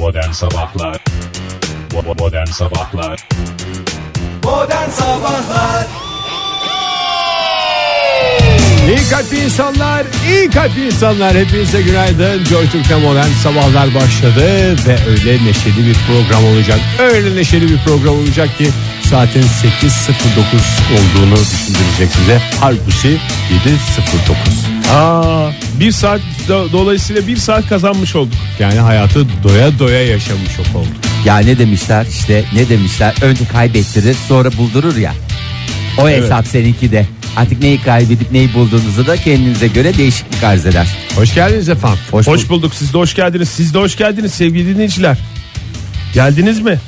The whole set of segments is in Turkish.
Modern Sabahlar Modern Sabahlar Modern Sabahlar İyi kalpli insanlar, iyi kalpli insanlar hepinize günaydın. Joy Türk'te modern sabahlar başladı ve öyle neşeli bir program olacak. Öyle neşeli bir program olacak ki saatin 8.09 olduğunu düşündürecek size. Halbuki 7.09. Aa, bir saat do- dolayısıyla bir saat kazanmış olduk. Yani hayatı doya doya yaşamış olduk. Ya ne demişler işte ne demişler önce kaybettirir sonra buldurur ya. O hesap seninki de. Artık neyi kaybedip neyi bulduğunuzu da kendinize göre değişiklik arz eder. Hoş geldiniz efendim. Hoş, Hoş bul- bulduk. Siz de hoş geldiniz. Siz de hoş geldiniz sevgili dinleyiciler. Geldiniz mi?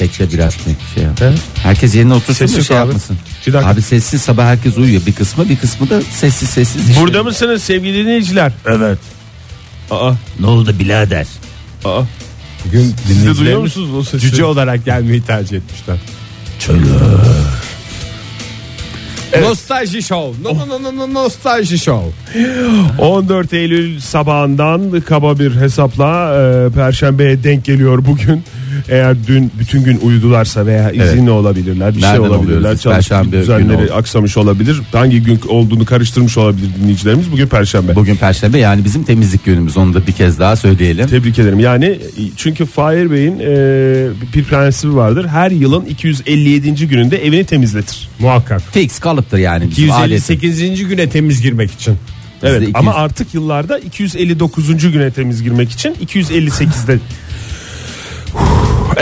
Bekle biraz bir şey yap. Herkes yerine otursun Sessiz da şey abi. yapmasın. Bir dakika. Abi sessiz sabah herkes uyuyor. Bir kısmı bir kısmı da sessiz sessiz. işte. Burada mısınız sevgili dinleyiciler? Evet. Aa, Ne oldu birader? aa. Bugün Siz de duyuyor dinleyicilerimiz musunuz o sesi? Cüce olarak gelmeyi tercih etmişler. Nostalji Show. No, no, no, no, no, nostalji Show. 14 Eylül sabahından kaba bir hesapla e, Perşembe'ye denk geliyor bugün. Eğer dün bütün gün uyudularsa veya izinli olabilirler, bir şey Nereden olabilirler, oluyoruz biz? çalışma düzenleri aksamış olabilir. Hangi gün olduğunu karıştırmış olabilir dinleyicilerimiz. Bugün Perşembe. Bugün perşembe yani bizim temizlik günümüz onu da bir kez daha söyleyelim. Tebrik ederim. Yani çünkü Fahir Bey'in e, bir prensibi vardır. Her yılın 257. gününde evini temizletir. Muhakkak. Fix kalıptır yani bizim adeti. 258. güne temiz girmek için. Evet Bizde ama 200 artık yıllarda 259. güne temiz girmek için 258'de.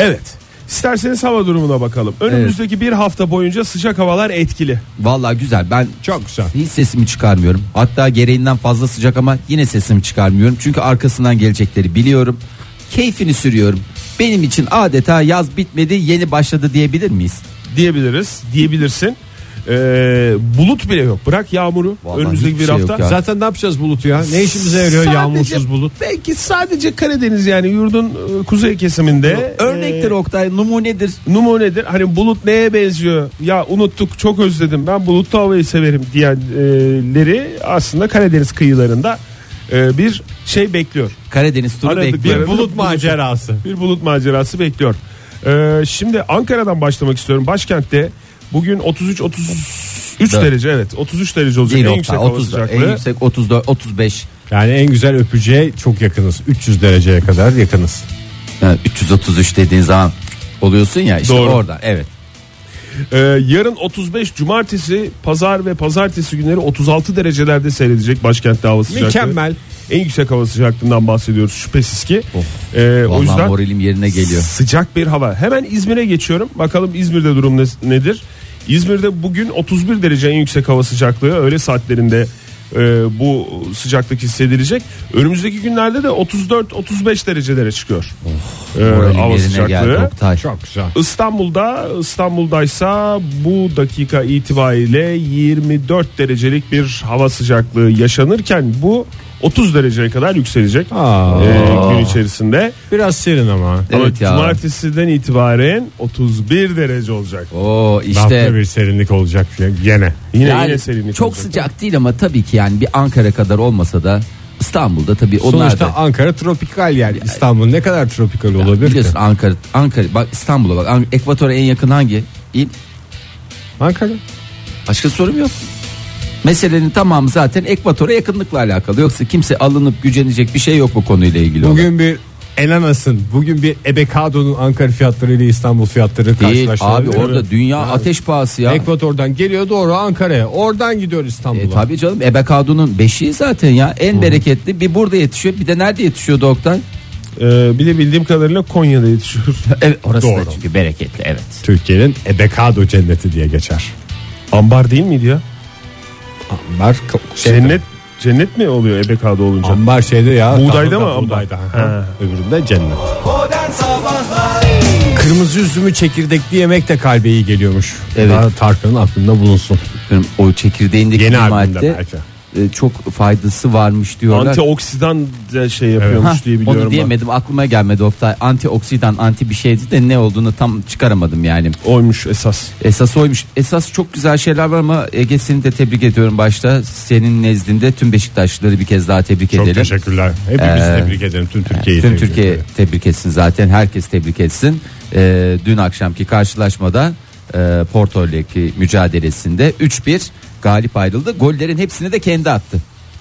evet. İsterseniz hava durumuna bakalım. Önümüzdeki bir hafta boyunca sıcak havalar etkili. Vallahi güzel ben Çok güzel. hiç sesimi çıkarmıyorum. Hatta gereğinden fazla sıcak ama yine sesimi çıkarmıyorum. Çünkü arkasından gelecekleri biliyorum. Keyfini sürüyorum. Benim için adeta yaz bitmedi yeni başladı diyebilir miyiz? diyebiliriz. Diyebilirsin. Ee, bulut bile yok. Bırak yağmuru. Vallahi önümüzdeki bir şey hafta. ya. Zaten ne yapacağız bulut ya? Ne işimize yarıyor Sadece- yağmursuz bulut? Belki sadece Karadeniz yani yurdun e, kuzey kesiminde. Örnektir e, Oktay numunedir. numunedir. Hani bulut neye benziyor? Ya unuttuk çok özledim. Ben bulutlu havayı severim diyenleri aslında Karadeniz kıyılarında e, bir şey bekliyor. Karadeniz turu Aradık bekliyor. bir Bir bulut macerası. Bir bulut macerası bekliyor. E, şimdi Ankara'dan başlamak istiyorum. Başkentte bugün 33 33 Dört. derece evet 33 derece olacak Değil en yüksek hava 30, sıcaklığı. en yüksek 34 35 Yani en güzel öpücüğe çok yakınız. 300 dereceye kadar yakınız. yani 333 dediğin zaman oluyorsun ya işte Doğru. orada evet. Ee, yarın 35 cumartesi pazar ve pazartesi günleri 36 derecelerde seyredecek başkentte hava sıcaklığı. Mükemmel. En yüksek hava sıcaklığından bahsediyoruz şüphesiz ki. Ee, o yüzden moralim yerine geliyor. sıcak bir hava. Hemen İzmir'e geçiyorum. Bakalım İzmir'de durum ne- nedir? İzmir'de bugün 31 derece en yüksek hava sıcaklığı. Öğle saatlerinde e, bu sıcaklık hissedilecek. Önümüzdeki günlerde de 34-35 derecelere çıkıyor. Ee, Moralim hava yerine geldi sıcaklığı. Oktay. Çok güzel. İstanbul'da İstanbul'daysa bu dakika itibariyle 24 derecelik bir hava sıcaklığı yaşanırken bu 30 dereceye kadar yükselecek Aa. e, gün içerisinde. Biraz serin ama. Ama Evet ya. cumartesiden itibaren 31 derece olacak. Oo İşte işte bir serinlik olacak gene. Yine yani yine serinlik çok olacak. sıcak değil ama tabii ki yani bir Ankara kadar olmasa da İstanbul'da tabii onlar Sonuçta da Ankara tropikal yer. İstanbul ne kadar tropikal Ya olabilir biliyorsun ki? Ankara Ankara bak İstanbul'a bak An- Ekvator'a en yakın hangi il? Ankara. Başka sorum yok. Meselenin tamamı zaten ekvatora yakınlıkla alakalı. Yoksa kimse alınıp gücenecek bir şey yok bu konuyla ilgili. Bugün bir Elanas'ın bugün bir Ebekado'nun Ankara fiyatları ile İstanbul fiyatları değil abi orada dünya ateş pahası ya. Ekvator'dan geliyor doğru Ankara'ya. Oradan gidiyor İstanbul'a. E, tabii canım Ebekado'nun beşiği zaten ya en bereketli bir burada yetişiyor bir de nerede yetişiyor doktor? Ee, bir de bildiğim kadarıyla Konya'da yetişiyor. Evet orası Doğru. da çünkü bereketli evet. Türkiye'nin Ebekado cenneti diye geçer. Ambar değil miydi ya? Ambar şey, Cennet cennet mi oluyor Ebeka'da olunca? Ambar şeyde ya. Buğdayda mı? Buğdayda. Ha. Öbüründe cennet. Kırmızı üzümü çekirdekli yemek de kalbe iyi geliyormuş. Evet. Daha Tarkan'ın aklında bulunsun. O çekirdeğindeki Yeni albümde madde belki. E, çok faydası varmış diyorlar. Antioksidan da şey yapıyormuş Hah, diye biliyorum onu ben. diyemedim aklıma gelmedi Oktay. Antioksidan anti bir şeydi de ne olduğunu tam çıkaramadım yani. Oymuş esas. Esas oymuş. Esas çok güzel şeyler var ama Ege seni de tebrik ediyorum başta. Senin nezdinde tüm Beşiktaşlıları bir kez daha tebrik Çok edelim. teşekkürler. Hepimiz Ee, tebrik ederim. Tüm Türkiye'yi Tüm tebrik Türkiye ederim. tebrik etsin zaten. Herkes tebrik etsin. Ee, dün akşamki karşılaşmada e, Porto mücadelesinde 3-1 galip ayrıldı. Gollerin hepsini de kendi attı.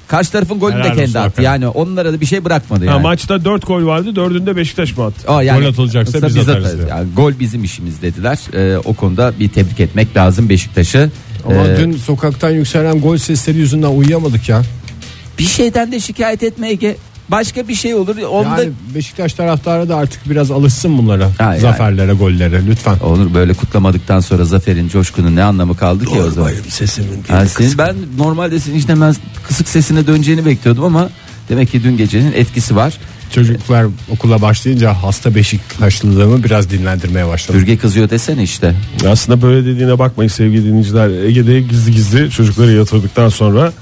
Karşı tarafın golünü de Helal kendi olsun attı. hakikaten. Yani onlara da bir şey bırakmadı Ha, yani. maçta 4 gol vardı. 4'ünde Beşiktaş mı attı? Aa, Gol atılacaksa biz atarız diyor. Yani gol bizim işimiz dediler. Ee, o konuda bir tebrik etmek lazım Beşiktaş'ı. Ama Ee, dün sokaktan yükselen gol sesleri yüzünden uyuyamadık ya. bir şeyden de şikayet etme Ege. Başka bir şey olur. Onda Yani Beşiktaş taraftarı da artık biraz alışsın bunlara. Ha, yani. Zaferlere, gollere lütfen. Onur böyle kutlamadıktan sonra zaferin coşkunun ne anlamı kaldı ki o zaman? sesimin. Ha, senin, ben normalde senin işte ben kısık sesine döneceğini bekliyordum ama demek ki dün gecenin etkisi var. Çocuklar okula başlayınca hasta Beşiktaşlılığımı biraz dinlendirmeye başladım. Bürge kızıyor desene işte. Aslında böyle dediğine bakmayın sevgili dinleyiciler. Ege'de gizli gizli çocukları yatırdıktan sonra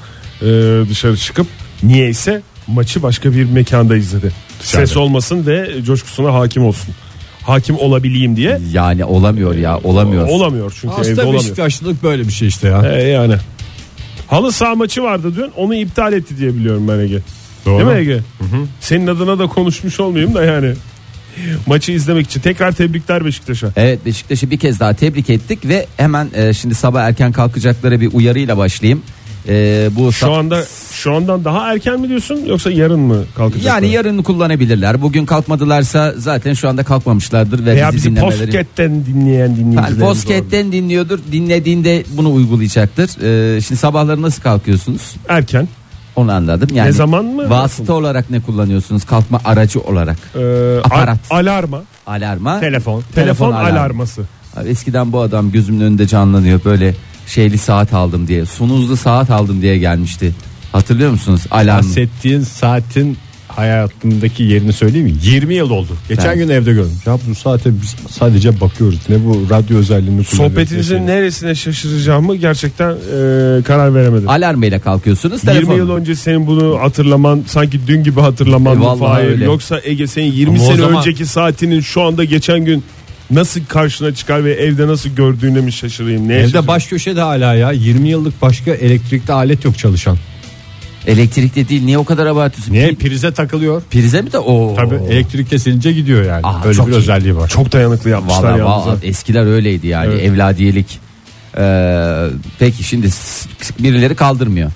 e, dışarı çıkıp niyeyse maçı başka bir mekanda izledi. Dışarıda. Ses olmasın ve coşkusuna hakim olsun. Hakim olabileyim diye. Yani olamıyor ya olamıyor. Olamıyor çünkü evde Hasta olamıyor. Beşiktaşlılık böyle bir şey işte ya. E, yani. Halı saha maçı vardı dün onu iptal etti diye biliyorum ben Ege. Doğru. Değil mi Ege? Senin adına da konuşmuş olmayayım da yani. Maçı izlemek için tekrar tebrikler Beşiktaş'a. Evet Beşiktaş'ı bir kez daha tebrik ettik ve hemen e, şimdi sabah erken kalkacaklara bir uyarıyla başlayayım. E, bu Şu anda şu andan daha erken mi diyorsun yoksa yarın mı kalkacaklar? yani yarın kullanabilirler. Bugün kalkmadılarsa zaten şu anda kalkmamışlardır ve Veya bizi bizi dinlemeleri. Postcat'ten dinleyen dinleyicilerimiz. Postcat'ten dinliyordur. Dinlediğinde bunu uygulayacaktır. E, şimdi sabahları nasıl kalkıyorsunuz? Erken. Onu anladım. Yani Ne zaman mı? Vasıta olarak ne kullanıyorsunuz? Kalkma aracı olarak. Ee, Aparat. al- alarma. Alarma. Telefon. Telefon, alarmı. alarması. Abi eskiden bu adam gözümün önünde canlanıyor böyle şeyli saat aldım diye. Sunuzlu saat aldım diye gelmişti. Hatırlıyor musunuz? Alarm. Bahsettiğin saatin hayatımdaki yerini söyleyeyim mi? 20 yıl oldu. Geçen Evet. gün evde gördüm. Ya bu saate biz sadece bakıyoruz. Ne bu radyo özelliğini. Sohbetinizin şey. neresine şaşıracağımı gerçekten e, karar veremedim. Alarmayla kalkıyorsunuz. 20 telefon. yıl önce senin bunu hatırlaman sanki dün gibi hatırlaman E, mı. Yoksa Ege senin 20 Ama sene zaman- önceki saatinin şu anda geçen gün nasıl karşına çıkar ve evde nasıl gördüğüne mi şaşırayım? Neye Evde şaşırayım? baş köşede hala ya 20 yıllık başka elektrikli alet yok çalışan. Elektrikli değil niye o kadar abartıyorsun? Niye Pi- prize takılıyor? prize mi de o? Tabii elektrik kesilince gidiyor yani. Aa, Öyle çok bir iyi. özelliği var. Çok dayanıklı yapmışlar Vallahi, yalnız. ha. vallahi eskiler öyleydi yani Evet. evladiyelik. Ee, peki şimdi s- birileri kaldırmıyor.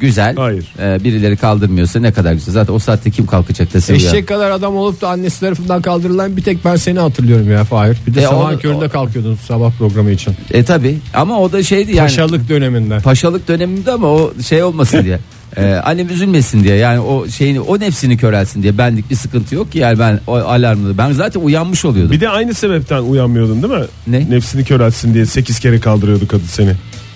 Güzel. Hayır. Ee, birileri kaldırmıyorsa ne kadar güzel. Zaten o saatte kim kalkacak da? Eşek kadar adam olup da annesi tarafından kaldırılan bir tek ben seni hatırlıyorum ya Fahir. Bir de E, sabah onu- köründe kalkıyordun sabah programı için. E tabi ama o da şeydi yani. Paşalık döneminde. Paşalık döneminde ama o şey olmasın diye. Ee, annem üzülmesin diye yani o şeyini o nefsini körelsin diye benlik bir sıkıntı yok ki yani ben o alarmda ben zaten uyanmış oluyordum. Bir de aynı sebepten uyanmıyordun değil mi? Ne? Nefsini körelsin diye 8 kere kaldırıyordu kadın seni.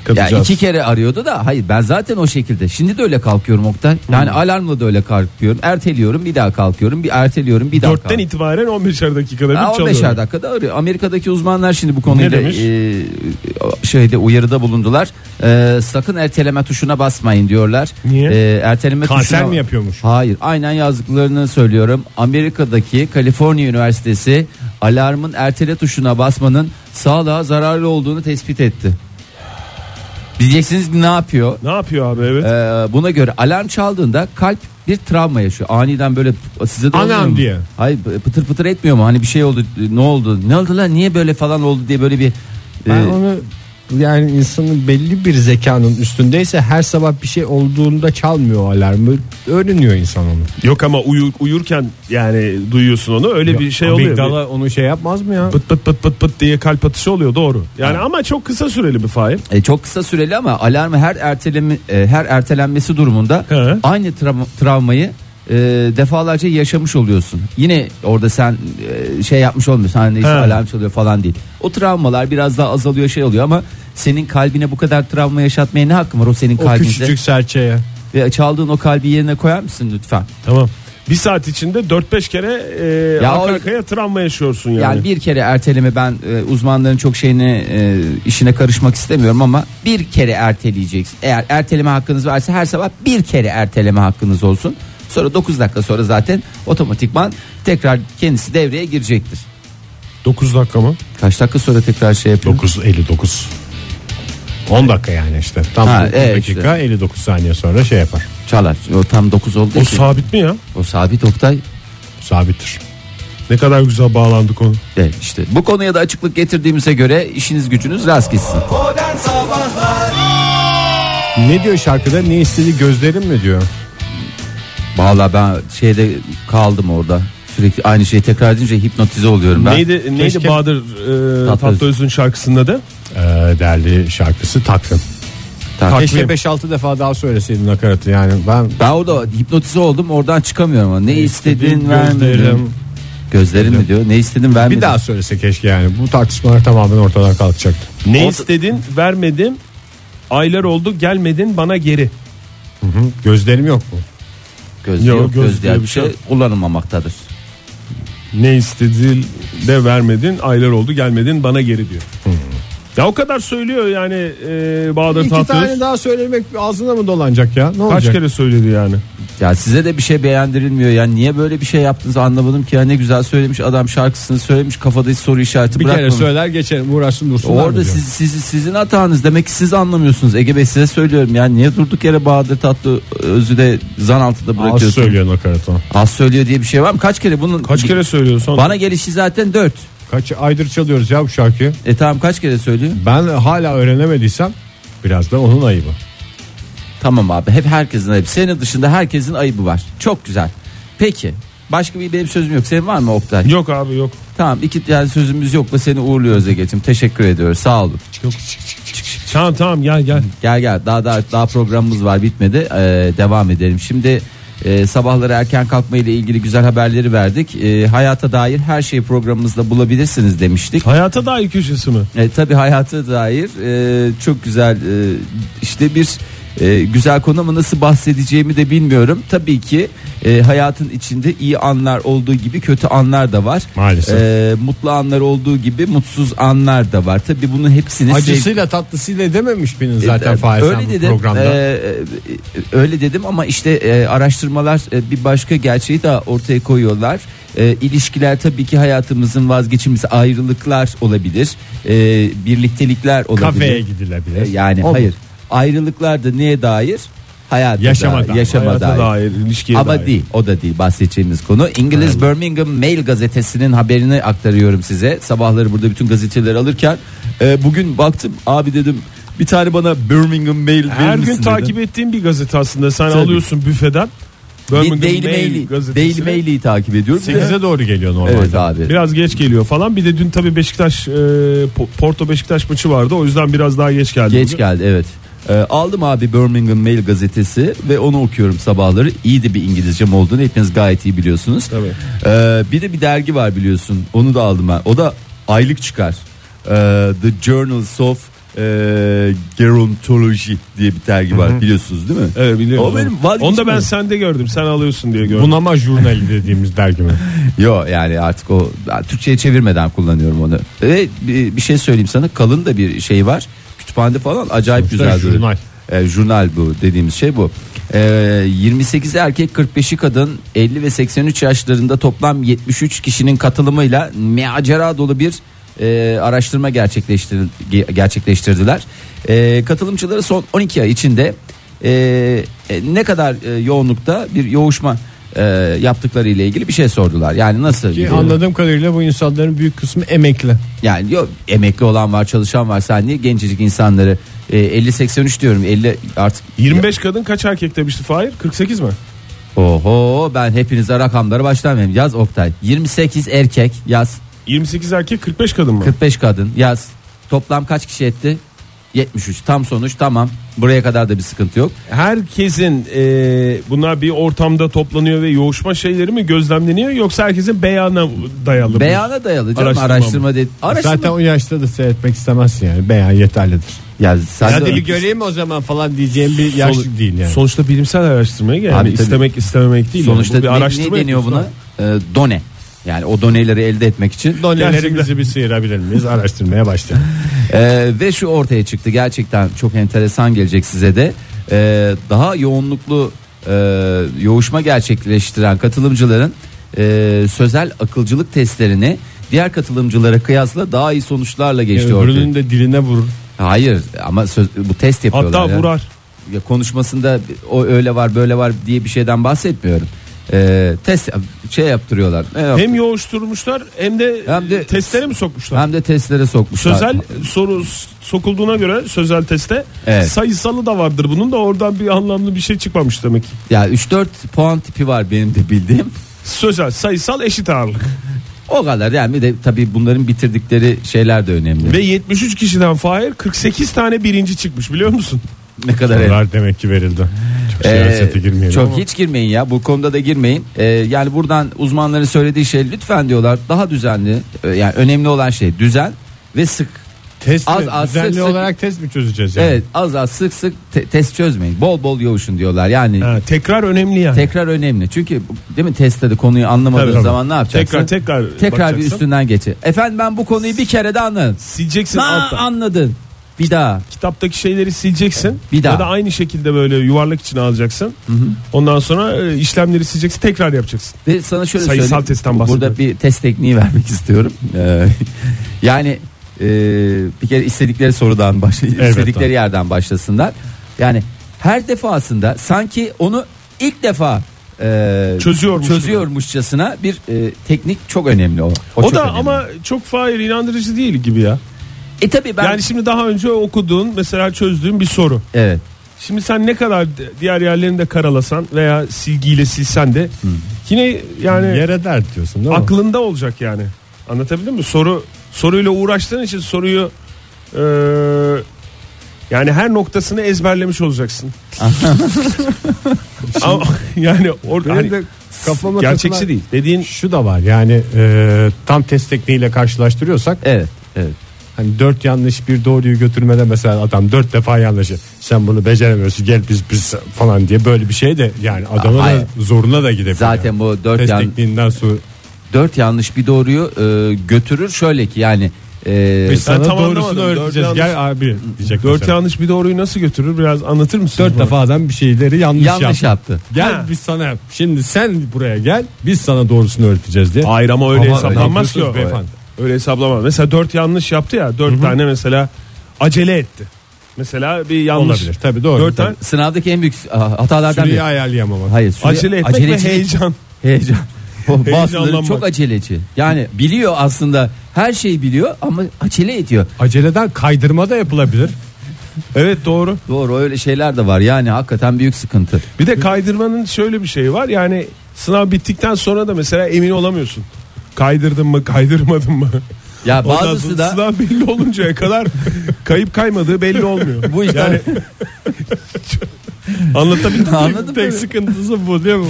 Ya Kadıncağız. iki kere arıyordu da hayır ben zaten o şekilde. Şimdi de öyle kalkıyorum Oktay. Yani alarmla da öyle kalkıyorum. Erteliyorum bir daha kalkıyorum. Bir erteliyorum bir daha Dörtten kalkıyorum. itibaren 15'er dakikada bir Ha, çalıyor. 15'er dakikada arıyor. Amerika'daki uzmanlar şimdi bu konuyla demiş? e, şeyde uyarıda bulundular. E, sakın erteleme tuşuna basmayın diyorlar. Niye? E, erteleme Kanser tuşuna mi yapıyormuş? Hayır, aynen yazdıklarını söylüyorum. Amerika'daki Kaliforniya Üniversitesi alarmın ertele tuşuna basmanın sağlığa zararlı olduğunu tespit etti. Diyeceksiniz ki ne yapıyor? Ne yapıyor abi evet. Ee, buna göre alarm çaldığında kalp bir travma yaşıyor. Aniden böyle size de Anam mu? diye. Hayır pıtır pıtır etmiyor mu? Hani bir şey oldu ne oldu? Ne oldu lan niye böyle falan oldu diye böyle bir Ben e, onu yani insanın belli bir zekanın üstündeyse her sabah bir şey olduğunda çalmıyor o alarmı. Öğreniyor insan onu. Yok ama uyu, uyurken yani duyuyorsun onu öyle bir şey oluyor. Amigdala onu şey yapmaz mı ya? Pıt pıt pıt pıt pıt diye kalp atışı oluyor doğru. Yani ama çok kısa süreli bir fail. E, çok kısa süreli ama alarmı her erteleme e, her ertelenmesi durumunda He. aynı tra- travmayı e, defalarca yaşamış oluyorsun. Yine orada sen e, şey yapmış olmuyorsun. Hani He. alarm çalıyor falan değil. O travmalar biraz daha azalıyor şey oluyor ama senin kalbine bu kadar travma yaşatmaya ne hakkın var o senin O kalbinde? küçücük serçeye. Ve çaldığın o kalbi yerine koyar mısın lütfen? Tamam. Bir saat içinde 4-5 kere e, Ya arka o- arkaya travma yaşıyorsun yani. Yani bir kere erteleme ben e, uzmanların çok şeyine e, işine karışmak istemiyorum ama bir kere erteleyeceksin. Eğer erteleme hakkınız varsa her sabah bir kere erteleme hakkınız olsun. Sonra 9 dakika sonra zaten otomatikman tekrar kendisi devreye girecektir. 9 dakika mı? Kaç dakika sonra tekrar şey yapıyor? 9.59 10 dakika yani işte tam Ha, 9 evet dakika 59 saniye sonra şey yapar Çalar. O tam 9 oldu. O ki. sabit mi ya? o sabit Oktay. sabittir. Ne kadar güzel bağlandık onu. Evet işte bu konuya da açıklık getirdiğimize göre işiniz gücünüz rast gitsin. Ne diyor şarkıda ne istedi gözlerim mi diyor. Vallahi ben şeyde kaldım orada. Sürekli aynı şeyi tekrar edince hipnotize oluyorum ben. Neydi, neydi Keşke- Bahadır e, Tatlıöz. Tatlıöz'ün şarkısının adı? Ee, değerli şarkısı Takvim. Tamam. Keşke 5-6 defa daha söyleseydin nakaratı yani ben Ben orada hipnotize oldum oradan çıkamıyorum ama ne istedin vermedin. gözlerim. Gözlerin mi diyor ne istedin vermedin. Bir daha söylese keşke yani bu tartışmalar tamamen ortadan kalkacaktı. Ne Orada- istedin vermedim. Aylar oldu gelmedin bana geri. Hı hı. Gözlerim yok mu? Göz Yok, yok, göz göz diye bir şey şey kullanılmamaktadır. Ne istedin de vermedin. Aylar oldu gelmedin bana geri diyor. Ya o kadar söylüyor yani e, Bahadır İki Tatlıöz. tane daha söylemek ağzına mı dolanacak ya? Ne Kaç olacak? kere söyledi yani? Ya size de bir şey beğendirilmiyor yani niye böyle bir şey yaptınız anlamadım ki ya ne güzel söylemiş adam şarkısını söylemiş kafada hiç soru işareti Bir kere bırakmamış. söyler geçerim uğraşsın dursunlar Orada siz, siz, sizin hatanız demek ki siz anlamıyorsunuz Ege Bey size söylüyorum yani niye durduk yere Bahadır Tatlı özü de zan altında Az bırakıyorsunuz. söylüyor nakaratı. Az söylüyor diye bir şey var mı? Kaç kere bunun Kaç kere söylüyorsun? Bana gelişi zaten 4. Kaç aydır çalıyoruz ya bu şarkıyı. E tamam kaç kere söylüyor? Ben hala öğrenemediysem biraz da onun ayıbı. Tamam abi hep herkesin ayıbı. Senin dışında herkesin ayıbı var. Çok güzel. Peki başka bir benim sözüm yok. Senin var mı Oktay? Yok abi yok. Tamam iki yani sözümüz yok da seni uğurluyoruz Ege'ciğim. Teşekkür ediyoruz. Sağ olun. Tamam tamam gel gel. Gel gel daha daha daha programımız var bitmedi. Ee, devam edelim. Şimdi e, sabahları erken kalkma ile ilgili güzel haberleri verdik. E, hayata dair her şeyi programımızda bulabilirsiniz demiştik. Hayata dair köşesi mi? E, tabii hayata dair e, çok güzel e, işte bir e, güzel konu ama nasıl bahsedeceğimi de bilmiyorum. Tabii ki e, hayatın içinde iyi anlar olduğu gibi kötü anlar da var. Maalesef. E, mutlu anlar olduğu gibi mutsuz anlar da var. Tabii bunun hepsini sev- Acısıyla tatlısıyla dememiş benim zaten e, Fahir sen öyle dedim. programda. e, e, öyle dedim ama işte e, araştırmalar e, bir başka gerçeği de ortaya koyuyorlar. E, ilişkiler tabii ki hayatımızın vazgeçilmezi ayrılıklar olabilir. E, birliktelikler olabilir. Kafeye gidilebilir. E, yani O mu? hayır. Ayrılıklar da neye dair? Hayata Yaşama dair, yaşama Hayata dair. dair, ilişkiye Ama dair. değil o da değil bahsedeceğimiz konu. İngiliz Birmingham Mail gazetesinin haberini aktarıyorum size. Sabahları burada bütün gazeteleri alırken e, bugün baktım abi dedim bir tane bana Birmingham Mail verir Her gün misin takip dedim. ettiğim bir gazete aslında. Sen Tabii. alıyorsun büfeden. Bir Birmingham Daily Mail. Daily Mail'i takip ediyorum. 8'e doğru geliyor normalde. Evet abi. Biraz geç geliyor falan. Bir de dün tabii Beşiktaş e, Po- Porto Beşiktaş maçı vardı. O yüzden biraz daha geç geldi. Geç bugün. geldi evet. Ee, aldım abi Birmingham Mail gazetesi ve onu okuyorum sabahları. İyi de bir İngilizcem olduğunu hepiniz gayet iyi biliyorsunuz. Tabii. Ee, bir de bir dergi var biliyorsun. Onu da aldım ben. O da aylık çıkar. Ee, The Journals of e, Gerontology diye bir dergi var biliyorsunuz değil mi? Evet biliyorum. O benim Onu da ben sende gördüm. Sen alıyorsun diye gördüm. Bunama jurnali dediğimiz dergi mi? Yo yani artık o ben Türkçe'ye çevirmeden kullanıyorum onu. Ve bir, bir şey söyleyeyim sana kalın da bir şey var. Kütüphanede falan acayip Sonuçta güzel. duruyor. jurnal. E, jurnal bu dediğimiz şey bu. E, 28 erkek 45'i kadın 50 ve 83 yaşlarında toplam 73 kişinin katılımıyla macera dolu bir e, araştırma gerçekleştir, ge- gerçekleştirdiler. E, katılımcıları son 12 ay içinde e, e, ne kadar e, yoğunlukta bir yoğuşma e, yaptıkları ile ilgili bir şey sordular. Yani nasıl? Ki gidiyor? anladığım kadarıyla bu insanların büyük kısmı emekli. Yani yok emekli olan var, çalışan var. Sen niye gencecik insanları e, 50 83 diyorum. 50 artık 25 kadın kaç erkek demişti Fahir? 48 mi? Oho ben hepinize rakamları başlamayayım. Yaz Oktay. 28 erkek yaz. 28 erkek 45 kadın mı? 45 kadın yaz. Toplam kaç kişi etti? 73. Tam sonuç tamam. Buraya kadar da bir sıkıntı yok. Herkesin e, bunlar bir ortamda toplanıyor ve yoğuşma şeyleri mi gözlemleniyor yoksa herkesin beyana dayalı mı? Beyana dayalı canım Araştırma araştırma, mı? dedi. Araştırma Zaten o yaşta da seyretmek istemezsin yani. Beyan yeterlidir. Ya sen Hadi de- bir göreyim o zaman falan diyeceğim bir yaş Son- değil yani. Sonuçta bilimsel araştırmaya yani Abi tabii. istemek istememek değil. sonuçta yani. Bu bir ne, araştırma ne deniyor buna? Ee, done. Yani o doneleri elde etmek için Donelerimizi bir sıyırabilir miyiz? Araştırmaya başlayalım. Ee, ve şu ortaya çıktı gerçekten çok enteresan gelecek size de Ee, daha yoğunluklu e, yoğuşma gerçekleştiren katılımcıların e, sözel akılcılık testlerini diğer katılımcılara kıyasla daha iyi sonuçlarla geçti ortaya. Öbürünün de diline vurur. Hayır ama söz, bu test yapıyorlar. Hatta ya. vurar. Ya konuşmasında o öyle var böyle var diye bir şeyden bahsetmiyorum. Ee, test şey yaptırıyorlar. Ne yap- Hem yoğuşturmuşlar hem de, Hem de- testlere mi sokmuşlar? hem de testlere sokmuşlar. Sözel soru sokulduğuna göre sözel teste Evet. sayısalı da vardır bunun da oradan bir anlamlı bir şey çıkmamış demek. ki. Ya 3-4 puan tipi var benim de bildiğim. Sözel sayısal eşit ağırlık. O kadar yani bir de tabii bunların bitirdikleri şeyler de önemli. Ve 73 kişiden Fahir 48 tane birinci çıkmış biliyor musun? ne kadar Sorular demek ki verildi. Çok Ee, siyasete girmeyelim çok ama. hiç girmeyin ya bu konuda da girmeyin. Ee, yani buradan uzmanların söylediği şey lütfen diyorlar daha düzenli. Ee, yani önemli olan şey düzen ve sık. Test Az mi? az Düzenli sık sık- olarak test mi çözeceğiz yani? Evet az az sık sık te- test çözmeyin. Bol bol yoğuşun diyorlar. Yani Ha, tekrar önemli yani. tekrar önemli. Çünkü bu- değil mi testte de konuyu anlamadığın Tabii. zaman ne yapacaksın? Tekrar tekrar Tekrar bir bakacaksın. üstünden geçir. Efendim ben bu konuyu bir kere de anladım. sileceksin Ha, altta. anladın. Bir daha. Kitaptaki şeyleri sileceksin. Bir daha. Ya da aynı şekilde böyle yuvarlak içine alacaksın. Ondan sonra e, işlemleri sileceksin tekrar yapacaksın. Ve sana şöyle Sayısal söyleyeyim. testten bahsediyorum. Burada bir test tekniği vermek istiyorum. Ee, yani e, bir kere istedikleri sorudan baş, istedikleri yerden başlasınlar. Yani her defasında sanki onu ilk defa e, Çözüyormuş çözüyormuşçasına bir e, teknik çok önemli o. O, O, da önemli. ama çok Fahir inandırıcı değil gibi ya. E tabi ben Yani şimdi daha önce okuduğun mesela çözdüğün bir soru. evet Şimdi sen ne kadar diğer yerlerini de karalasan veya silgiyle silsen de yine yani Yere dert diyorsun değil mi? aklında olacak yani. Anlatabildim mi? Soru soruyla uğraştığın için soruyu e, yani her noktasını ezberlemiş olacaksın. Ama yani orada hani de kafama gerçekçi takılan değil. Dediğin Şu da var yani e, tam test tekniğiyle karşılaştırıyorsak evet evet hani dört yanlış bir doğruyu götürmede mesela adam dört defa yanlışı sen bunu beceremiyorsun gel biz biz falan diye böyle bir şey de yani adama Hayır. da zoruna da gidebilir. Zaten bu dört test yan- tekniğinden sonra dört yanlış bir doğruyu e, götürür şöyle ki yani e, biz sana tam doğrusunu öğreteceğiz Dört gel abi diyecek. dört mesela. yanlış bir doğruyu nasıl götürür biraz anlatır mısın? Dört defa adam bir şeyleri yanlış, yanlış yaptı. yaptı. Gel Ha. biz sana şimdi sen buraya gel biz sana doğrusunu öğreteceğiz diye. Hayır ama öyle Ama hesaplanmaz ki o. yapıyorsunuz beyefendi. Öyle hesaplamaz. Mesela dört yanlış yaptı ya. Dört tane mesela acele etti. Mesela bir yanlış. Olabilir tabii doğru. Dört tane Sınavdaki en büyük ah, hatalardan Süreyi biri. ayarlayamamak. Hayır, süre- acele etmek ve acelecilik, heyecan. Heyecan. O Bazıları Heyecanlanmak. çok aceleci. Yani biliyor aslında her şeyi biliyor ama acele ediyor. Aceleden kaydırma da yapılabilir. Evet doğru. Doğru öyle şeyler de var. Yani hakikaten büyük sıkıntı. Bir de kaydırmanın şöyle bir şeyi var. Yani sınav bittikten sonra da mesela emin olamıyorsun. Kaydırdım mı kaydırmadım mı? Ya bazısı da sınav belli oluncaya kadar kayıp kaymadığı belli olmuyor. bu işten Yani anlatabildim mi? Anladım Tek sıkıntısı bu değil mi?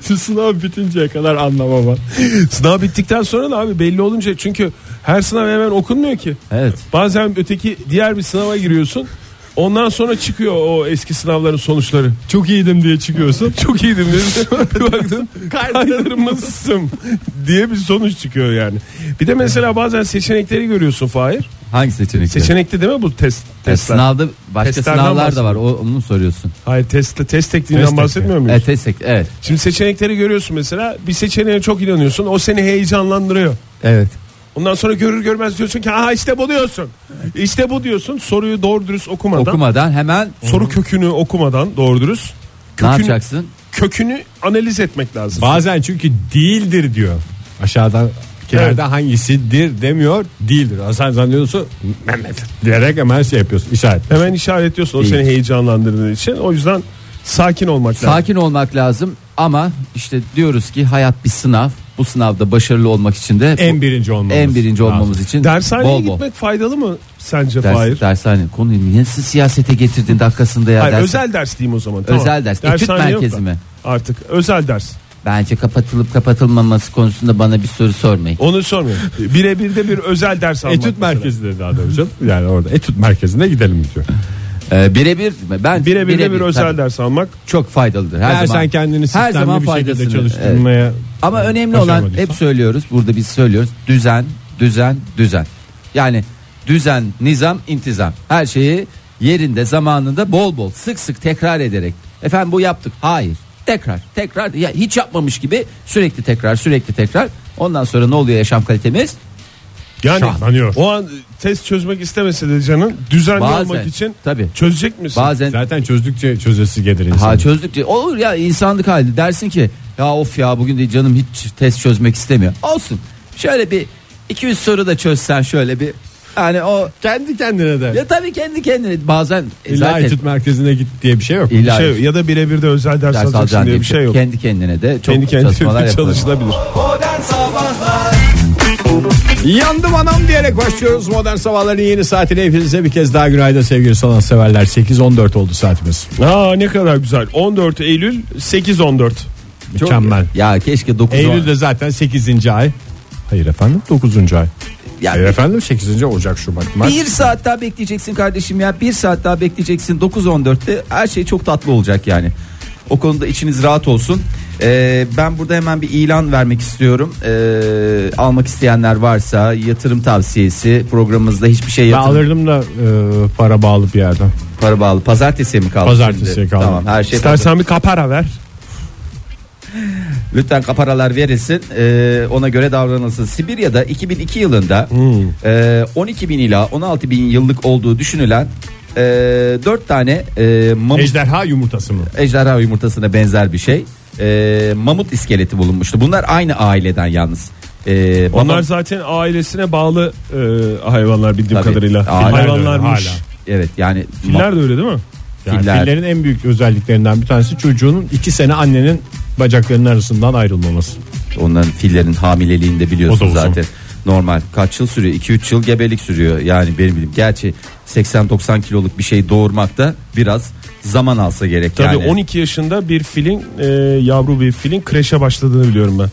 Sınav bitinceye kadar anlamama. Sınav bittikten sonra da abi belli olunca çünkü her sınav hemen okunmuyor ki. Evet. Bazen öteki diğer bir sınava giriyorsun. Ondan sonra çıkıyor o eski sınavların sonuçları. Çok iyiydim diye çıkıyorsun. Çok iyiydim dedim. bir baktın kaydırmışsın diye bir sonuç çıkıyor yani. Bir de mesela bazen seçenekleri görüyorsun Fahir. Hangi seçenek? Seçenekli değil mi bu test Yani testler? sınavda başka Testlerden sınavlar da var. O, onu mu soruyorsun? Hayır test test tekniğinden Test bahsetmiyor muyuz? Evet, test, evet. Şimdi seçenekleri görüyorsun mesela. Bir seçeneğe çok inanıyorsun. O seni heyecanlandırıyor. Evet. Ondan sonra görür görmez diyorsun ki aha işte bu diyorsun. İşte bu diyorsun. Soruyu doğru dürüst okumadan. Okumadan hemen Soru kökünü okumadan doğru dürüst. ne Kökünü, yapacaksın? kökünü analiz etmek lazım. Bazen çünkü değildir diyor. Aşağıdan kilerde Evet. hangisidir demiyor değildir. Sen zannediyorsun Mehmet diyerek hemen şey yapıyorsun işaret. Hemen işaretliyorsun o Değil. seni heyecanlandırdığı için. O yüzden sakin olmak lazım. Sakin olmak lazım ama işte diyoruz ki hayat bir sınav. Bu sınavda başarılı olmak için de En birinci olmamız. en birinci lazım. olmamız için Dershaneye bol bol. gitmek faydalı mı sence Ders, Fahir? dershane konuyu niye siz siyasete getirdin dakikasında ya? Hayır, ders- özel ders diyeyim o zaman. Tamam. Özel ders. Etüt Dershane yok merkezi da. mi? Artık özel ders. Bence kapatılıp kapatılmaması konusunda bana bir soru sormayın. Onu sormuyorum. Birebir de bir özel ders almak. Etüt mesela. merkezi dedi daha doğrusu. Yani orada etüt merkezine gidelim diyor. Ee, birebir ben Birebir de bir özel tabii, ders almak. çok faydalıdır. Her Eğer zaman sen kendini her zaman bir şekilde çalıştırmaya Ama önemli olan hep söylüyoruz. Burada biz söylüyoruz. Düzen, düzen, düzen. Yani düzen, nizam, intizam. Her şeyi yerinde, zamanında bol bol, sık sık tekrar ederek. Efendim bu yaptık. Hayır. Tekrar, tekrar. Ya hiç yapmamış gibi sürekli tekrar, sürekli tekrar. Ondan sonra ne oluyor yaşam kalitemiz? Yani Şahlanıyor. o an test çözmek istemese de canın düzenli Bazen, olmak için tabii. çözecek misin? Bazen zaten çözdükçe çözesi gelir insan. Ha çözdükçe olur ya insanlık hali dersin ki ya of ya bugün de canım hiç test çözmek istemiyor. Olsun. Şöyle bir 200 soru da çözsen şöyle bir yani o kendi kendine de. ya tabii kendi kendine bazen e, İlla zaten etüt merkezine git diye bir şey yok. illa şey, ya da birebir de özel ders, ders alacaksın diye bir şey yok. Kendi kendine de çok Kendi çalışmalar kendine yapılır. çalışılabilir. Modern Sabahlar Yandım anam diyerek başlıyoruz modern sabahların yeni saatine hepinize bir kez daha günaydın sevgili sanatseverler 8.14 oldu saatimiz Aa ne kadar güzel. 14 Eylül 8-14. Çok- mükemmel Ya keşke 9 Eylül'de zaten 8. ay hayır efendim 9. ay ya hayır efendim 8. Ocak Şubat Mart bir saat daha bekleyeceksin kardeşim ya bir saat daha bekleyeceksin 9-14'te her şey çok tatlı olacak yani o konuda içiniz rahat olsun Ee, ben burada hemen bir ilan vermek istiyorum Ee, almak isteyenler varsa yatırım tavsiyesi programımızda hiçbir şey ben yatırım alırdım da e, para bağlı bir yerden para bağlı pazartesiye mi kaldı Pazartesiye şimdi? kaldı. tamam her şey İstersen bir kapara ver. Lütfen kaparalar verilsin ee, ona göre davranılsın. Sibirya'da 2002 yılında ee, 12 bin ila 16 bin yıllık olduğu düşünülen ee, 4 tane ee, mamut ejderha yumurtası mı ejderha yumurtasına benzer bir şey. Ee, mamut iskeleti bulunmuştu. Bunlar aynı aileden yalnız. Baba- Onlar zaten ailesine bağlı e, hayvanlar bildiğim Tabii. kadarıyla. Hayvanlarmış. hala. evet yani Filler de öyle değil mi? yani Filler. fillerin en büyük özelliklerinden bir tanesi çocuğunun 2 sene annenin bacaklarının arasından ayrılmaması onların fillerin biliyorsun da uzun. zaten. Normal kaç yıl sürüyor 2-3 yıl gebelik sürüyor yani benim bildiğim gerçi 80-90 kiloluk bir şey doğurmakta biraz zaman alsa gerek Tabii yani 12 yaşında bir filin e, yavru bir filin kreşe başladığını biliyorum ben.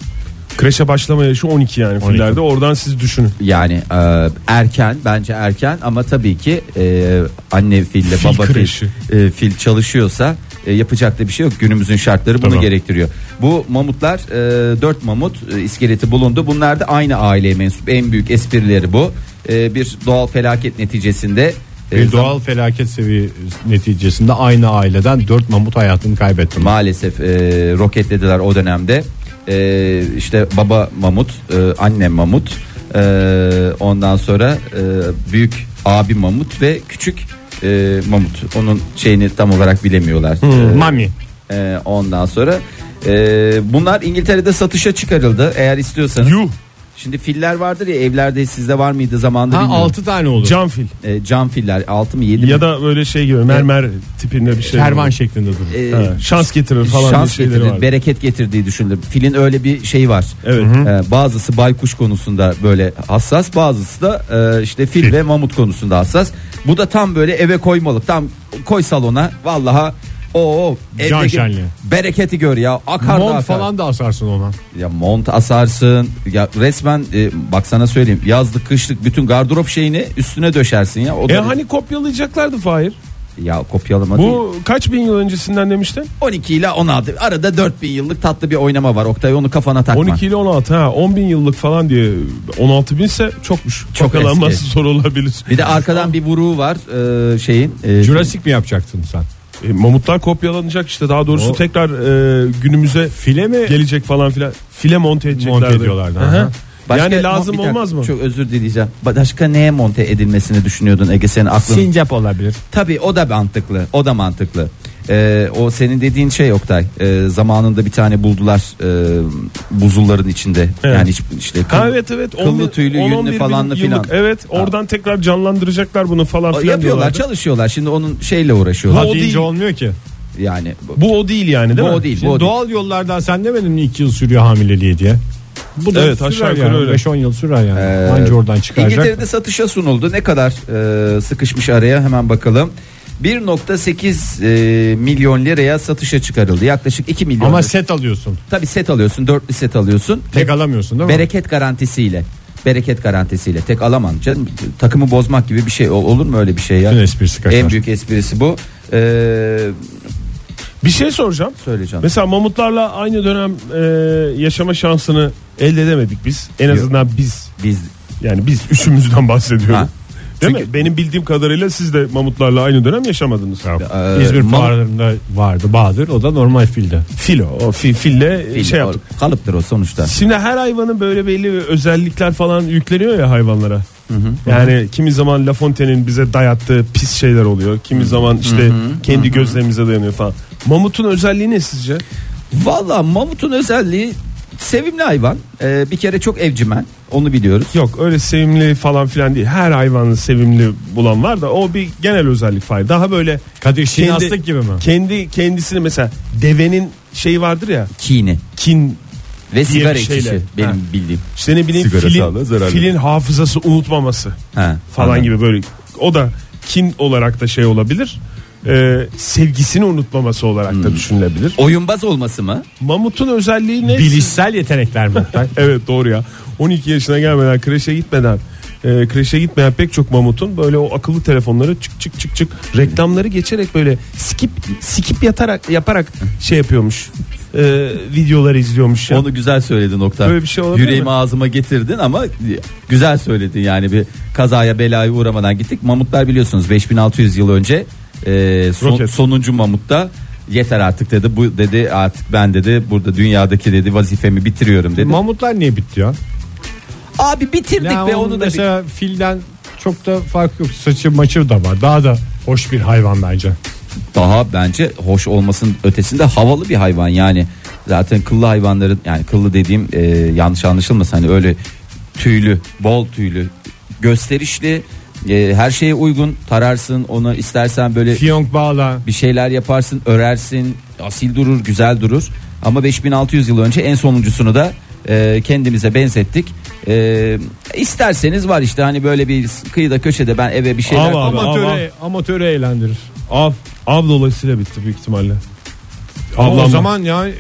Kreşe başlama yaşı 12 yani 12. fillerde. Oradan siz düşünün. Yani e, erken bence erken ama tabii ki e, anne fille Fil baba kreşi. fil, e, fil çalışıyorsa e, yapacak da bir şey yok. Günümüzün şartları bunu Tamam. gerektiriyor. Bu mamutlar e, 4 mamut e, iskeleti bulundu. Bunlar da aynı aileye mensup. En büyük esprileri bu. E, bir doğal felaket neticesinde bir zam- doğal felaket seviyesi neticesinde aynı aileden 4 mamut hayatını kaybetti maalesef e, roketlediler o dönemde. E, işte baba mamut, e, anne mamut, e, ondan sonra e, büyük abi mamut ve küçük e, mamut. Onun şeyini tam olarak bilemiyorlar. E, Mami e, ondan sonra e, bunlar İngiltere'de satışa çıkarıldı. Eğer istiyorsanız. Yuh Şimdi filler vardır ya evlerde sizde var mıydı zamanında ha, bilmiyorum. 6 tane olur cam fil. E, cam filler 6 mı 7 mi? Ya da böyle şey gibi mermer tipinde bir şey. kervan şeklinde durur E, Ha, şans getirir falan şans bir şeyleri getirir, var. bereket getirdiği düşünülür. Filin öyle bir şeyi var. Evet. Ee, bazısı baykuş konusunda böyle hassas, bazısı da e, işte fil, ve mamut konusunda hassas. Bu da tam böyle eve koymalık. Tam koy salona. Vallahi o Can evdeki şenliği. bereketi gör ya. Akar da Mont akar. falan da asarsın ona Ya mont asarsın. Ya resmen e, bak sana söyleyeyim. Yazlık, kışlık bütün gardırop şeyini üstüne döşersin ya. O E da hani kopyalayacaklardı Fahir. ya kopyalama değil. Bu kaç bin yıl öncesinden demiştin? 12 ile 16 arada 4000 yıllık tatlı bir oynama var. Oktay onu kafana takma. 12 ile 16 ha 10 bin yıllık falan diye 16 binse çokmuş. Çok Çok eski. zor olabilir. Bir de arkadan bir vuruğu var e, şeyin. e, Jurassic mi yapacaktın sen E, mamutlar kopyalanacak işte daha doğrusu O- tekrar e, günümüze file mi gelecek falan filan. File monte edeceklerdi. monte ediyorlardı. Başka- yani lazım dakika, olmaz mı? Çok özür dileyeceğim. Başka neye monte edilmesini düşünüyordun Ege senin aklın? sincap olabilir Tabii o da mantıklı. O da mantıklı. Ee, o senin dediğin şey Oktay. Ee, zamanında bir tane buldular e, buzulların içinde. Evet. Yani hiç- işte kıl- Ha evet evet. kıllı tüylü, yünlü falanlı filan. Evet oradan tekrar canlandıracaklar bunu falan filan yapıyorlar, diyorlardı. çalışıyorlar. Şimdi onun şeyle uğraşıyorlar. Bu o deyince değil. olmuyor ki Yani Bu o değil yani değil bu mi? o değil. Bu o değil. doğal yollardan sen demedin mi 2 yıl sürüyor hamileliği diye bu da Evet, sürer aşağı yukarı yani. öyle. 5-10 yıl sürer yani Ee, anca oradan çıkaracak İngiltere'de satışa sunuldu. Ne kadar e, sıkışmış araya hemen bakalım. 1.8 e, milyon liraya satışa çıkarıldı. Yaklaşık 2 milyon. Ama lira. set alıyorsun. Tabii set alıyorsun, dörtlü set alıyorsun. Tek alamıyorsun değil mi? Bereket garantisiyle. Bereket garantisiyle. Tek alamam canım. Takımı bozmak gibi bir şey Ol- olur mu öyle bir şey ya? Bütün esprisi kaçar. En büyük esprisi bu. Ee, Bir şey soracağım. söyleyeceğim. Mesela mamutlarla aynı dönem e, yaşama şansını elde edemedik biz. En azından biz. Biz Yani biz üçümüzden bahsediyorum. Ha. Değil mi? Benim bildiğim kadarıyla siz de mamutlarla aynı dönem yaşamadınız. Ee, İzmir mam- fuarlarında vardı Bahadır. O da normal filde. Filo, o fi, fille Fil, şey o yaptık. kalıptır o sonuçta. Şimdi her hayvanın böyle belli özellikler falan yükleniyor ya hayvanlara. Yani kimi zaman La Fontaine'in bize dayattığı pis şeyler oluyor. Kimi zaman işte kendi gözlerimize dayanıyor falan. Mamutun özelliği ne sizce? Valla mamutun özelliği sevimli hayvan. Ee, bir kere çok evcimen. Onu biliyoruz. Yok öyle sevimli falan filan değil. Her hayvanı sevimli bulan var da o bir genel özellik fay. Daha böyle Kadir Kendi- Şinaslık gibi mi? kendi kendisini mesela devenin şeyi vardır ya Kini kin ve sigara şeyle. içişi benim Ha. bildiğim. işte ne bileyim Sigara filin, zararlı. filin hafızası unutmaması Ha, falan anladım. gibi böyle o da kin olarak da şey olabilir. Ee, sevgisini unutmaması olarak Hmm. da düşünülebilir. Oyunbaz olması mı? Mamut'un özelliği ne? Bilişsel yetenekler mi? Evet doğru ya. 12 yaşına gelmeden kreşe gitmeden e, kreşe gitmeyen pek çok mamutun böyle o akıllı telefonları çık çık çık çık reklamları geçerek böyle skip skip yatarak yaparak şey yapıyormuş. E, videoları izliyormuş ya. Onu güzel söyledin nokta. Böyle bir şey olabilir Yüreğimi mi? ağzıma getirdin ama güzel söyledin yani bir kazaya belaya uğramadan gittik. Mamutlar biliyorsunuz 5600 yıl önce e, son- Roket. sonuncu mamutta yeter artık dedi. Bu dedi artık ben dedi burada dünyadaki dedi vazifemi bitiriyorum dedi. Mamutlar niye bitti ya? Abi bitirdik Yani ve onun onu da mesela filden çok da fark yok. Saçı maçı da var. Daha da hoş bir hayvan bence. daha bence hoş olmasının ötesinde havalı bir hayvan yani zaten kıllı hayvanların yani kıllı dediğim e, yanlış anlaşılmasın hani öyle tüylü bol tüylü gösterişli e, her şeye uygun tararsın onu istersen böyle Fiyonk bağla. bir şeyler yaparsın örersin asil durur güzel durur ama 5600 yıl önce en sonuncusunu da e, kendimize benzettik e, isterseniz var işte hani böyle bir kıyıda köşede ben eve bir şeyler Ama- Abi, Amatöre, amatöre eğlendirir. Av, av dolayısıyla bitti büyük ihtimalle. Ama o Avlanma. zaman yani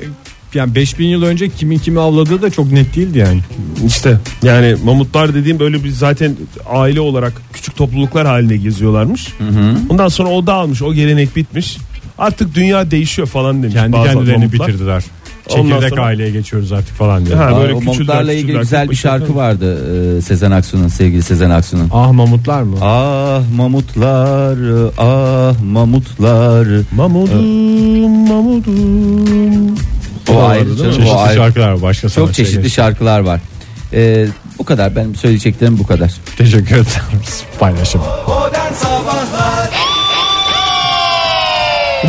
yani 5000 yıl önce kimin kimi avladığı da çok net değildi yani. İşte yani mamutlar dediğim böyle bir zaten aile olarak küçük topluluklar halinde geziyorlarmış. Ondan sonra o dağılmış o gelenek bitmiş. Artık dünya değişiyor falan demiş Kendi bazı kendilerini mamutlar. bitirdiler. Ondan Çekirdek sonra- aileye geçiyoruz artık falan diyor. Ha, Aa, böyle o mamutlarla ilgili güzel bir şarkı vardı e, Sezen Aksu'nun sevgili Sezen Aksu'nun. Ah mamutlar mı? Ah mamutlar ah mamutlar Mamudum mamudum. O ayrı canım, o Çeşitli ayrı. şarkılar var. Başka çok çeşitli geç. şarkılar var. E, bu kadar benim söyleyeceklerim bu kadar. Teşekkür ederim paylaşım. Modern Sabahlar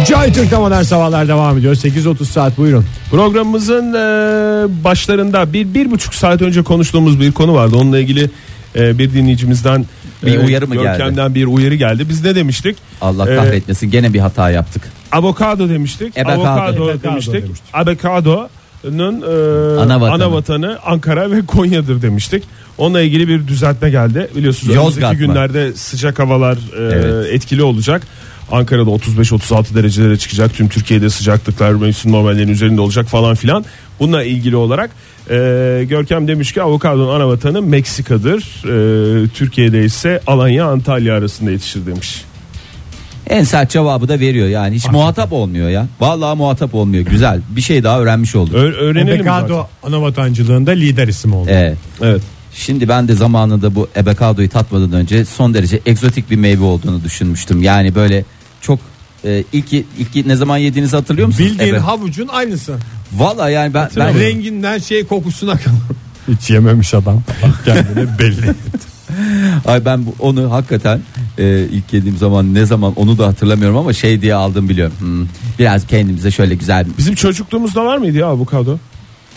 Joy Türk'te modern sabahlar devam ediyor. 8.30 saat buyurun. Programımızın e, başlarında bir, bir buçuk saat önce konuştuğumuz bir konu vardı. Onunla ilgili e, bir dinleyicimizden Bir uyarı mı geldi? Görkem'den bir uyarı geldi. Biz ne demiştik? Allah Ee, kahretmesin gene bir hata yaptık. Avokado demiştik. Ebekado. Avokado Ebekado demiştik. demiştik. Avokado'nun e, Ana vatanı. ana vatanı Ankara ve Konya'dır demiştik. Onunla ilgili bir düzeltme geldi. Biliyorsunuz Yozgat önümüzdeki mı? günlerde sıcak havalar e, Evet. etkili olacak. Ankara'da 35-36 derecelere çıkacak. Tüm Türkiye'de sıcaklıklar mevsim normallerinin üzerinde olacak falan filan. Bununla ilgili olarak e, Görkem demiş ki avokadonun ana vatanı Meksika'dır. E, Türkiye'de ise Alanya Antalya arasında yetişir demiş. En sert cevabı da veriyor yani hiç muhatap olmuyor ya. Vallahi muhatap olmuyor. Güzel. Bir şey daha öğrenmiş olduk. Ö- öğrenelim. Ebekado ana vatancılığında lider isim oldu. Evet. Evet. Şimdi ben de zamanında bu ebekadoyu tatmadan önce son derece egzotik bir meyve olduğunu düşünmüştüm. Yani böyle çok e, ilk ilk ne zaman yediğinizi hatırlıyor musunuz? Bildiğin Ebe- havucun aynısı. Valla yani ben, ben Renginden şey kokusuna kadar. Hiç yememiş adam. Kendine belli. ay ben bu- onu hakikaten e, ilk yediğim zaman ne zaman onu da hatırlamıyorum ama şey diye aldım biliyorum. Hmm, biraz kendimize şöyle güzel Bizim çocukluğumuzda var mıydı ya avokado?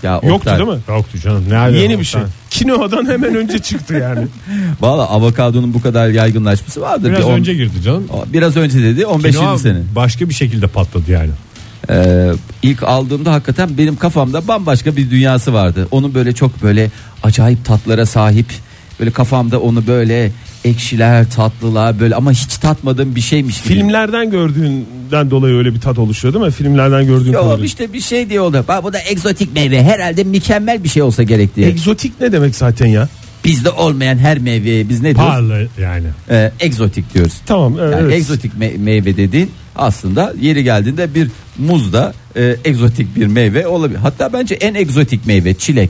ya Yoktu Oktay, değil mi? Yoktu canım. Nerede Yeni bir şey. Kinoa'dan hemen önce çıktı yani. Valla avokadonun bu kadar yaygınlaşması vardır. Biraz Bir on- önce girdi canım. biraz önce dedi 15-20 Kinoa sene. Başka bir şekilde patladı yani. Ee, ilk aldığımda hakikaten benim kafamda bambaşka bir dünyası vardı. Onun böyle çok böyle acayip tatlara sahip Böyle kafamda onu böyle ekşiler, tatlılar böyle ama hiç tatmadığım bir şeymiş gibi. Filmlerden gördüğünden dolayı öyle bir tat oluşuyor değil mi? Filmlerden gördüğün Yok kadarıyla. işte bir şey diyorlar. Bak bu da egzotik meyve. Herhalde mükemmel bir şey olsa gerek diye. Egzotik ne demek zaten ya? Bizde olmayan her meyveye biz ne diyoruz? Pahalı yani. Ee, egzotik diyoruz. Tamam evet. Yani egzotik me- meyve dediğin aslında yeri geldiğinde bir muzda e, egzotik bir meyve olabilir. Hatta bence en egzotik meyve çilek.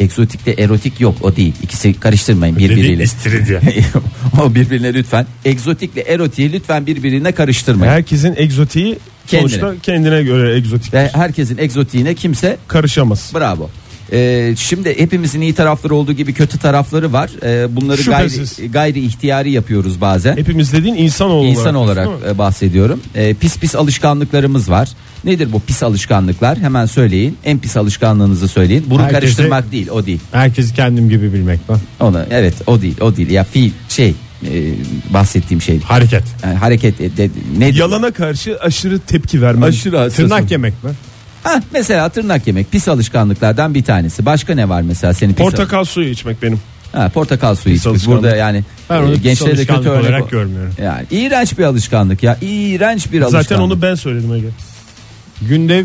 Egzotikte erotik yok o değil. İkisi karıştırmayın birbiriyle. istiridye. o birbirine lütfen. Egzotikle erotiği lütfen birbirine karıştırmayın. Herkesin egzotiği Kendine. sonuçta kendine göre egzotik. Ve herkesin egzotiğine kimse Karışamaz. Bravo. Ee, şimdi hepimizin iyi tarafları olduğu gibi kötü tarafları var. Ee, bunları Şüphesiz. gayri, gayri ihtiyari yapıyoruz bazen. Hepimiz dediğin İnsan olarak değil mi? e, bahsediyorum. Ee, pis pis alışkanlıklarımız var. Nedir bu pis alışkanlıklar? Hemen söyleyin. En pis alışkanlığınızı söyleyin. Burun Herkese- karıştırmak değil, o değil. Herkesi kendim gibi bilmek mi? Onu evet, o değil, o değil. Ya fiil şey e, bahsettiğim şey. Hareket. Yani hareket e, de, nedir? Yalana karşı aşırı tepki vermen. Aşırı hassasım. Tırnak yemek mi? Ha, mesela tırnak yemek pis alışkanlıklardan bir tanesi. Başka ne var mesela senin pis Portakal suyu içmek benim. Ha, portakal suyu Pis içmek. alışkanlık. Burada yani Ben onu e, pis gençlere de kötü alışkanlık örnek olarak o- görmüyorum. Yani iğrenç bir alışkanlık ya. İğrenç bir alışkanlık. Zaten onu ben söyledim Ege. Günde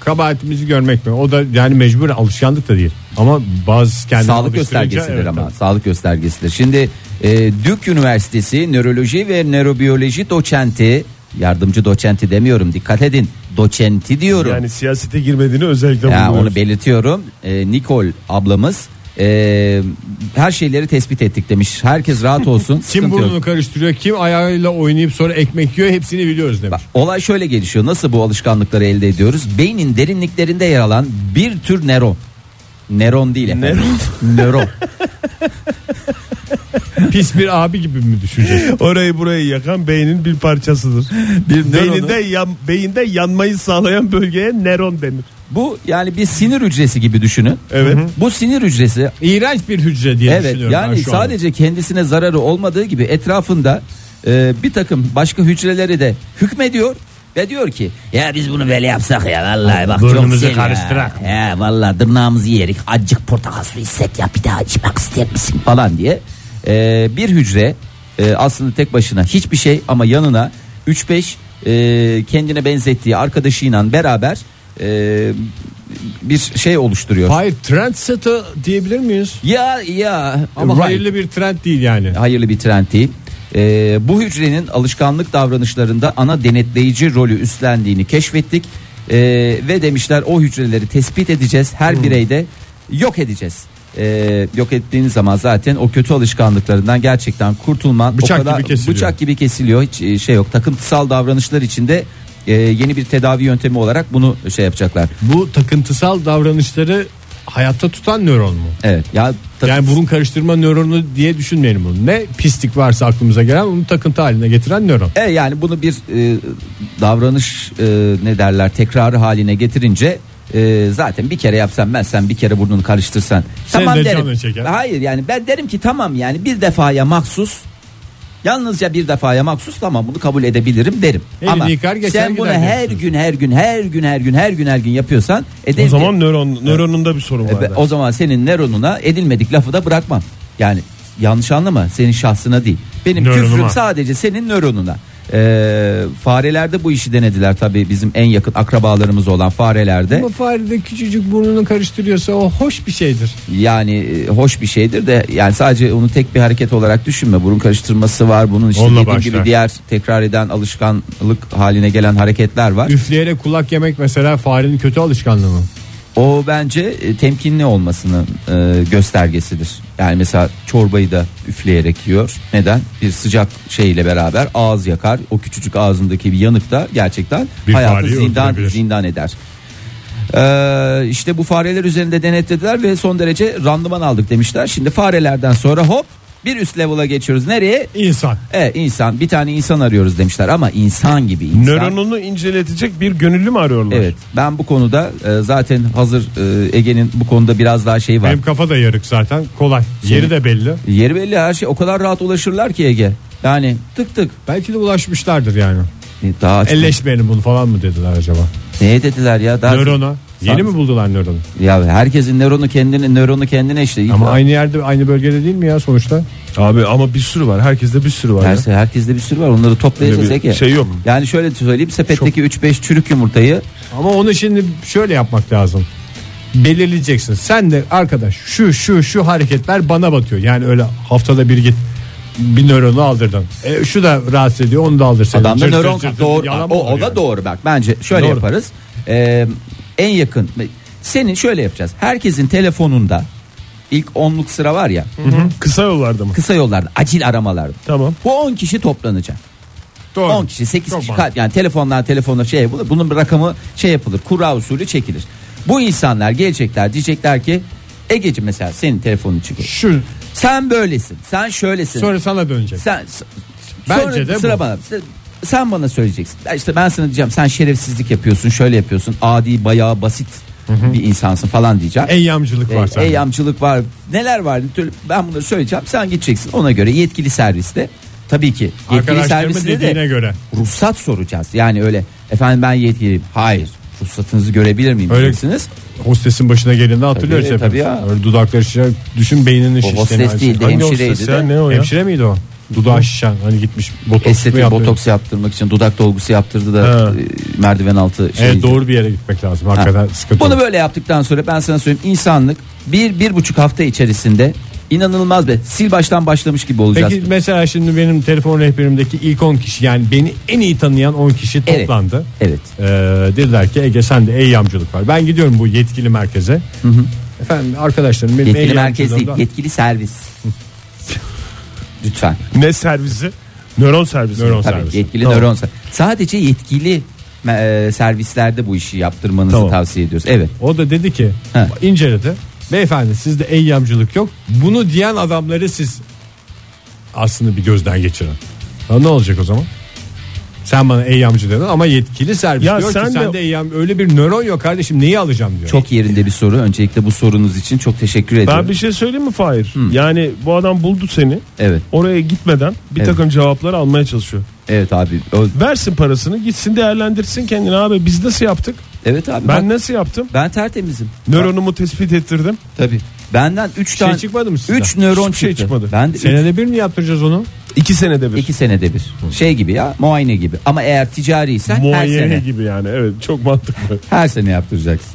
kabahatimizi görmek mi? O da yani mecbur alışkanlık da değil. Ama bazı kendini sağlık alıştırınca göstergesidir evet, ama tabii. sağlık göstergesidir. Şimdi e, Duke Üniversitesi nöroloji ve nörobiyoloji doçenti yardımcı doçenti demiyorum dikkat edin doçenti diyorum. Yani siyasete girmediğini özellikle ya, vurguluyoruz. onu belirtiyorum. E, Nikol ablamız e, her şeyleri tespit ettik demiş. Herkes rahat olsun. Kim sıkıntı yok. burnunu karıştırıyor, kim ayağıyla oynayıp sonra ekmek yiyor hepsini biliyoruz demiş. Bak, olay şöyle gelişiyor. Nasıl bu alışkanlıkları elde ediyoruz? Beynin derinliklerinde yer alan bir tür nöron. Nöron değil efendim. Nöron. Pis bir abi gibi mi düşünecek? Orayı burayı yakan beynin bir parçasıdır. Bir Beyinde yan, beyinde yanmayı sağlayan bölgeye nöron denir. Bu yani bir sinir hücresi gibi düşünün. Evet. Bu sinir hücresi İğrenç bir hücre diye evet düşünüyorum ben yani şu anda. sadece kendisine zararı olmadığı gibi etrafında e, bir takım başka hücreleri de hükmediyor ve diyor ki ya biz bunu böyle yapsak ya vallahi bak çok Burnumuzu ya. karıştırak. Ya vallahi tırnağımızı yerik acık portakal suyu içsek ya bir daha içmek ister misin falan diye E, bir hücre e, aslında tek başına hiçbir şey ama yanına 3-5 e, kendine benzettiği arkadaşıyla beraber e, bir şey oluşturuyor. Hayır trendsetter diyebilir miyiz? Ya ya Ama right. hayırlı bir trend değil yani. hayırlı bir trend değil. Ee, bu hücrenin alışkanlık davranışlarında ana denetleyici rolü üstlendiğini keşfettik Ee, ve demişler o hücreleri tespit edeceğiz her Hmm. bireyde yok edeceğiz. Ee, yok ettiğiniz zaman zaten o kötü alışkanlıklarından gerçekten kurtulman Bıçak o kadar gibi kesiliyor. bıçak gibi kesiliyor hiç e, şey yok takıntısal davranışlar içinde e, yeni bir tedavi yöntemi olarak bunu şey yapacaklar. Bu takıntısal davranışları hayatta tutan nöron mu? Evet ya Yani burun karıştırma nöronu diye düşünmeyelim bunu. Ne pislik varsa aklımıza gelen onu takıntı haline getiren nöron. E yani bunu bir e, davranış e, ne derler tekrarı haline getirince e, zaten bir kere yapsan ben sen bir kere burnunu karıştırsan Senin tamam de derim. canın çeker. Hayır yani ben derim ki tamam yani bir defaya mahsus yalnızca bir defaya mahsus tamam bunu kabul edebilirim derim. Elini Ama yıkar, geçer sen bunu gider her diyorsun. gün her gün her gün her gün her gün her gün yapıyorsan O ederim. zaman nöron nöronunda bir sorun E, var. be- o zaman senin nöronuna edilmedik lafı da bırakmam. Yani yanlış anlama senin şahsına değil. Benim Nöronuma. küfrüm sadece senin nöronuna. Ee, farelerde bu işi denediler tabii bizim en yakın akrabalarımız olan farelerde. Ama fare de küçücük burnunu karıştırıyorsa o hoş bir şeydir. Yani e, hoş bir şeydir de yani sadece onu tek bir hareket olarak düşünme. Burun karıştırması var. Bunun işte Onunla dediğim başlar. gibi diğer tekrar eden alışkanlık haline gelen hareketler var. Üfleyerek kulak yemek mesela farenin kötü alışkanlığı mı? O bence e, temkinli olmasının e, göstergesidir. Yani mesela çorbayı da üfleyerek yiyor. Neden? Bir sıcak şeyle beraber ağız yakar. O küçücük ağzındaki bir yanık da gerçekten Bir hayatı zindan zindan eder. Ee, işte bu fareler üzerinde denetlediler ve son derece randıman aldık demişler. Şimdi farelerden sonra hop bir üst level'a geçiyoruz. Nereye? İnsan. E insan bir tane insan arıyoruz demişler ama insan gibi insan. Nöronunu inceletecek bir gönüllü mü arıyorlar? Evet ben bu konuda e, zaten hazır e, Ege'nin bu konuda biraz daha şey var. Benim kafa da yarık zaten kolay. Senin- Yeri de belli. Yeri belli her şey o kadar rahat ulaşırlar ki Ege. Yani tık tık. Belki de ulaşmışlardır yani. E, Daha Elleşmeyelim bunu falan mı dediler acaba? Neye dediler ya? Daha Nörona. Yeni mi buldular nöronu? Ya herkesin nöronu kendine nöronu kendine işte. Ama aynı yerde aynı bölgede değil mi ya sonuçta? Abi ama bir sürü var. Herkeste bir sürü var. ya. Her, herkeste bir sürü var. Onları toplayacağız Öyle bir Ege. şey yok. Yani şöyle söyleyeyim sepetteki 3-5 çürük yumurtayı Ama onu şimdi şöyle yapmak lazım. Belirleyeceksin. Sen de arkadaş şu şu şu hareketler bana batıyor. Yani öyle haftada bir git bir nöronu aldırdın. E, şu da rahatsız ediyor onu da aldırsaydın. adamda nöron doğru. O, o da yani? doğru bak. Bence şöyle Doğru. yaparız. Ee, en yakın senin şöyle yapacağız. Herkesin telefonunda ilk onluk sıra var ya Kısa yollarda mı? kısa yollarda acil aramalarda. Tamam. Bu 10 kişi toplanacak. Doğru. 10 kişi 8 Çok kişi mantıklı. yani telefonlar telefonlar şey yapılır. Bunun bir rakamı şey yapılır. Kura usulü çekilir. Bu insanlar gelecekler diyecekler ki Egeci mesela senin telefonun çıkıyor. Şu Sen böylesin. Sen şöylesin. sonra sana dönecek. sen Bence de sıra bu. bana. Sen- bana söyleyeceksin. Ya İşte ben sana diyeceğim sen şerefsizlik yapıyorsun, şöyle yapıyorsun. Adi bayağı basit bir insansın falan diyeceğim. Eyyamcılık var E, sende. eyyamcılık var. Neler var? Ben bunları söyleyeceğim. Sen gideceksin. Ona göre yetkili serviste tabii ki yetkili Arkadaşlarımın serviste dediğine de göre. ruhsat soracağız. Yani öyle efendim ben yetkiliyim. Hayır. Ruhsatınızı görebilir miyim Öyle- diyeceksiniz. Hostesin başına geldiğinde hatırlıyoruz Tabii, hepimiz. tabii ya. Öyle dudakları şişer. Düşün beyninin şiştiğini. hostes değildi, Hangi hemşireydi hostes de. ya, ne o ya? Hemşire miydi o? Dudağı şişen hani gitmiş botoks mu Estetik yaptı? botoks yaptırmak için dudak dolgusu yaptırdı da Ha. e, merdiven altı şey. Evet doğru bir yere gitmek lazım. Hakikaten sıkıntı. Bunu olur. böyle yaptıktan sonra ben sana söyleyeyim insanlık bir bir buçuk hafta içerisinde inanılmaz be sil baştan başlamış gibi olacağız. Peki mesela şimdi benim telefon rehberimdeki ilk 10 kişi yani beni en iyi tanıyan 10 kişi Evet. toplandı. Evet. Ee, dediler ki Ege sende eyyamcılık var. Ben gidiyorum bu yetkili merkeze. Efendim arkadaşlarım benim Yetkili merkez değil, eyyamcılığımda- yetkili servis. Lütfen. Ne servisi? Nöron servisi. Nöron Tabii servisi. yetkili Tamam. nöron ser- Sadece yetkili e, servislerde bu işi yaptırmanızı Tamam. tavsiye ediyoruz. Evet. O da dedi ki He. inceledi. Beyefendi sizde eyyamcılık yok. Bunu diyen adamları siz aslında bir gözden geçirin. Ha, ne olacak o zaman? Sen bana eyyamcı dedin ama yetkili servis Ya diyor sen ki de- sende eyyam öyle bir nöron yok kardeşim neyi alacağım diyor. Çok yerinde bir soru. Öncelikle bu sorunuz için çok teşekkür ediyorum. Ben bir şey söyleyeyim mi Fahir? Yani bu adam buldu seni. Evet. Oraya gitmeden bir Evet. takım cevapları almaya çalışıyor. Evet abi. O- Versin parasını gitsin değerlendirsin kendini abi. Biz nasıl yaptık? evet abi. Ben bak, nasıl yaptım? ben tertemizim. Nöronumu tespit ettirdim. Tabii. Benden 3 Bir şey tane çıkmadı mı sizden? 3 nöron Hiçbir şey çıktı. çıkmadı. Ben de üç- Senede bir mi yaptıracağız onu? İki senede bir. 2 senede bir. Şey gibi ya, muayene gibi. Ama eğer ticariysen her Muayene sene gibi yani. Evet çok mantıklı. her sene yaptıracaksın.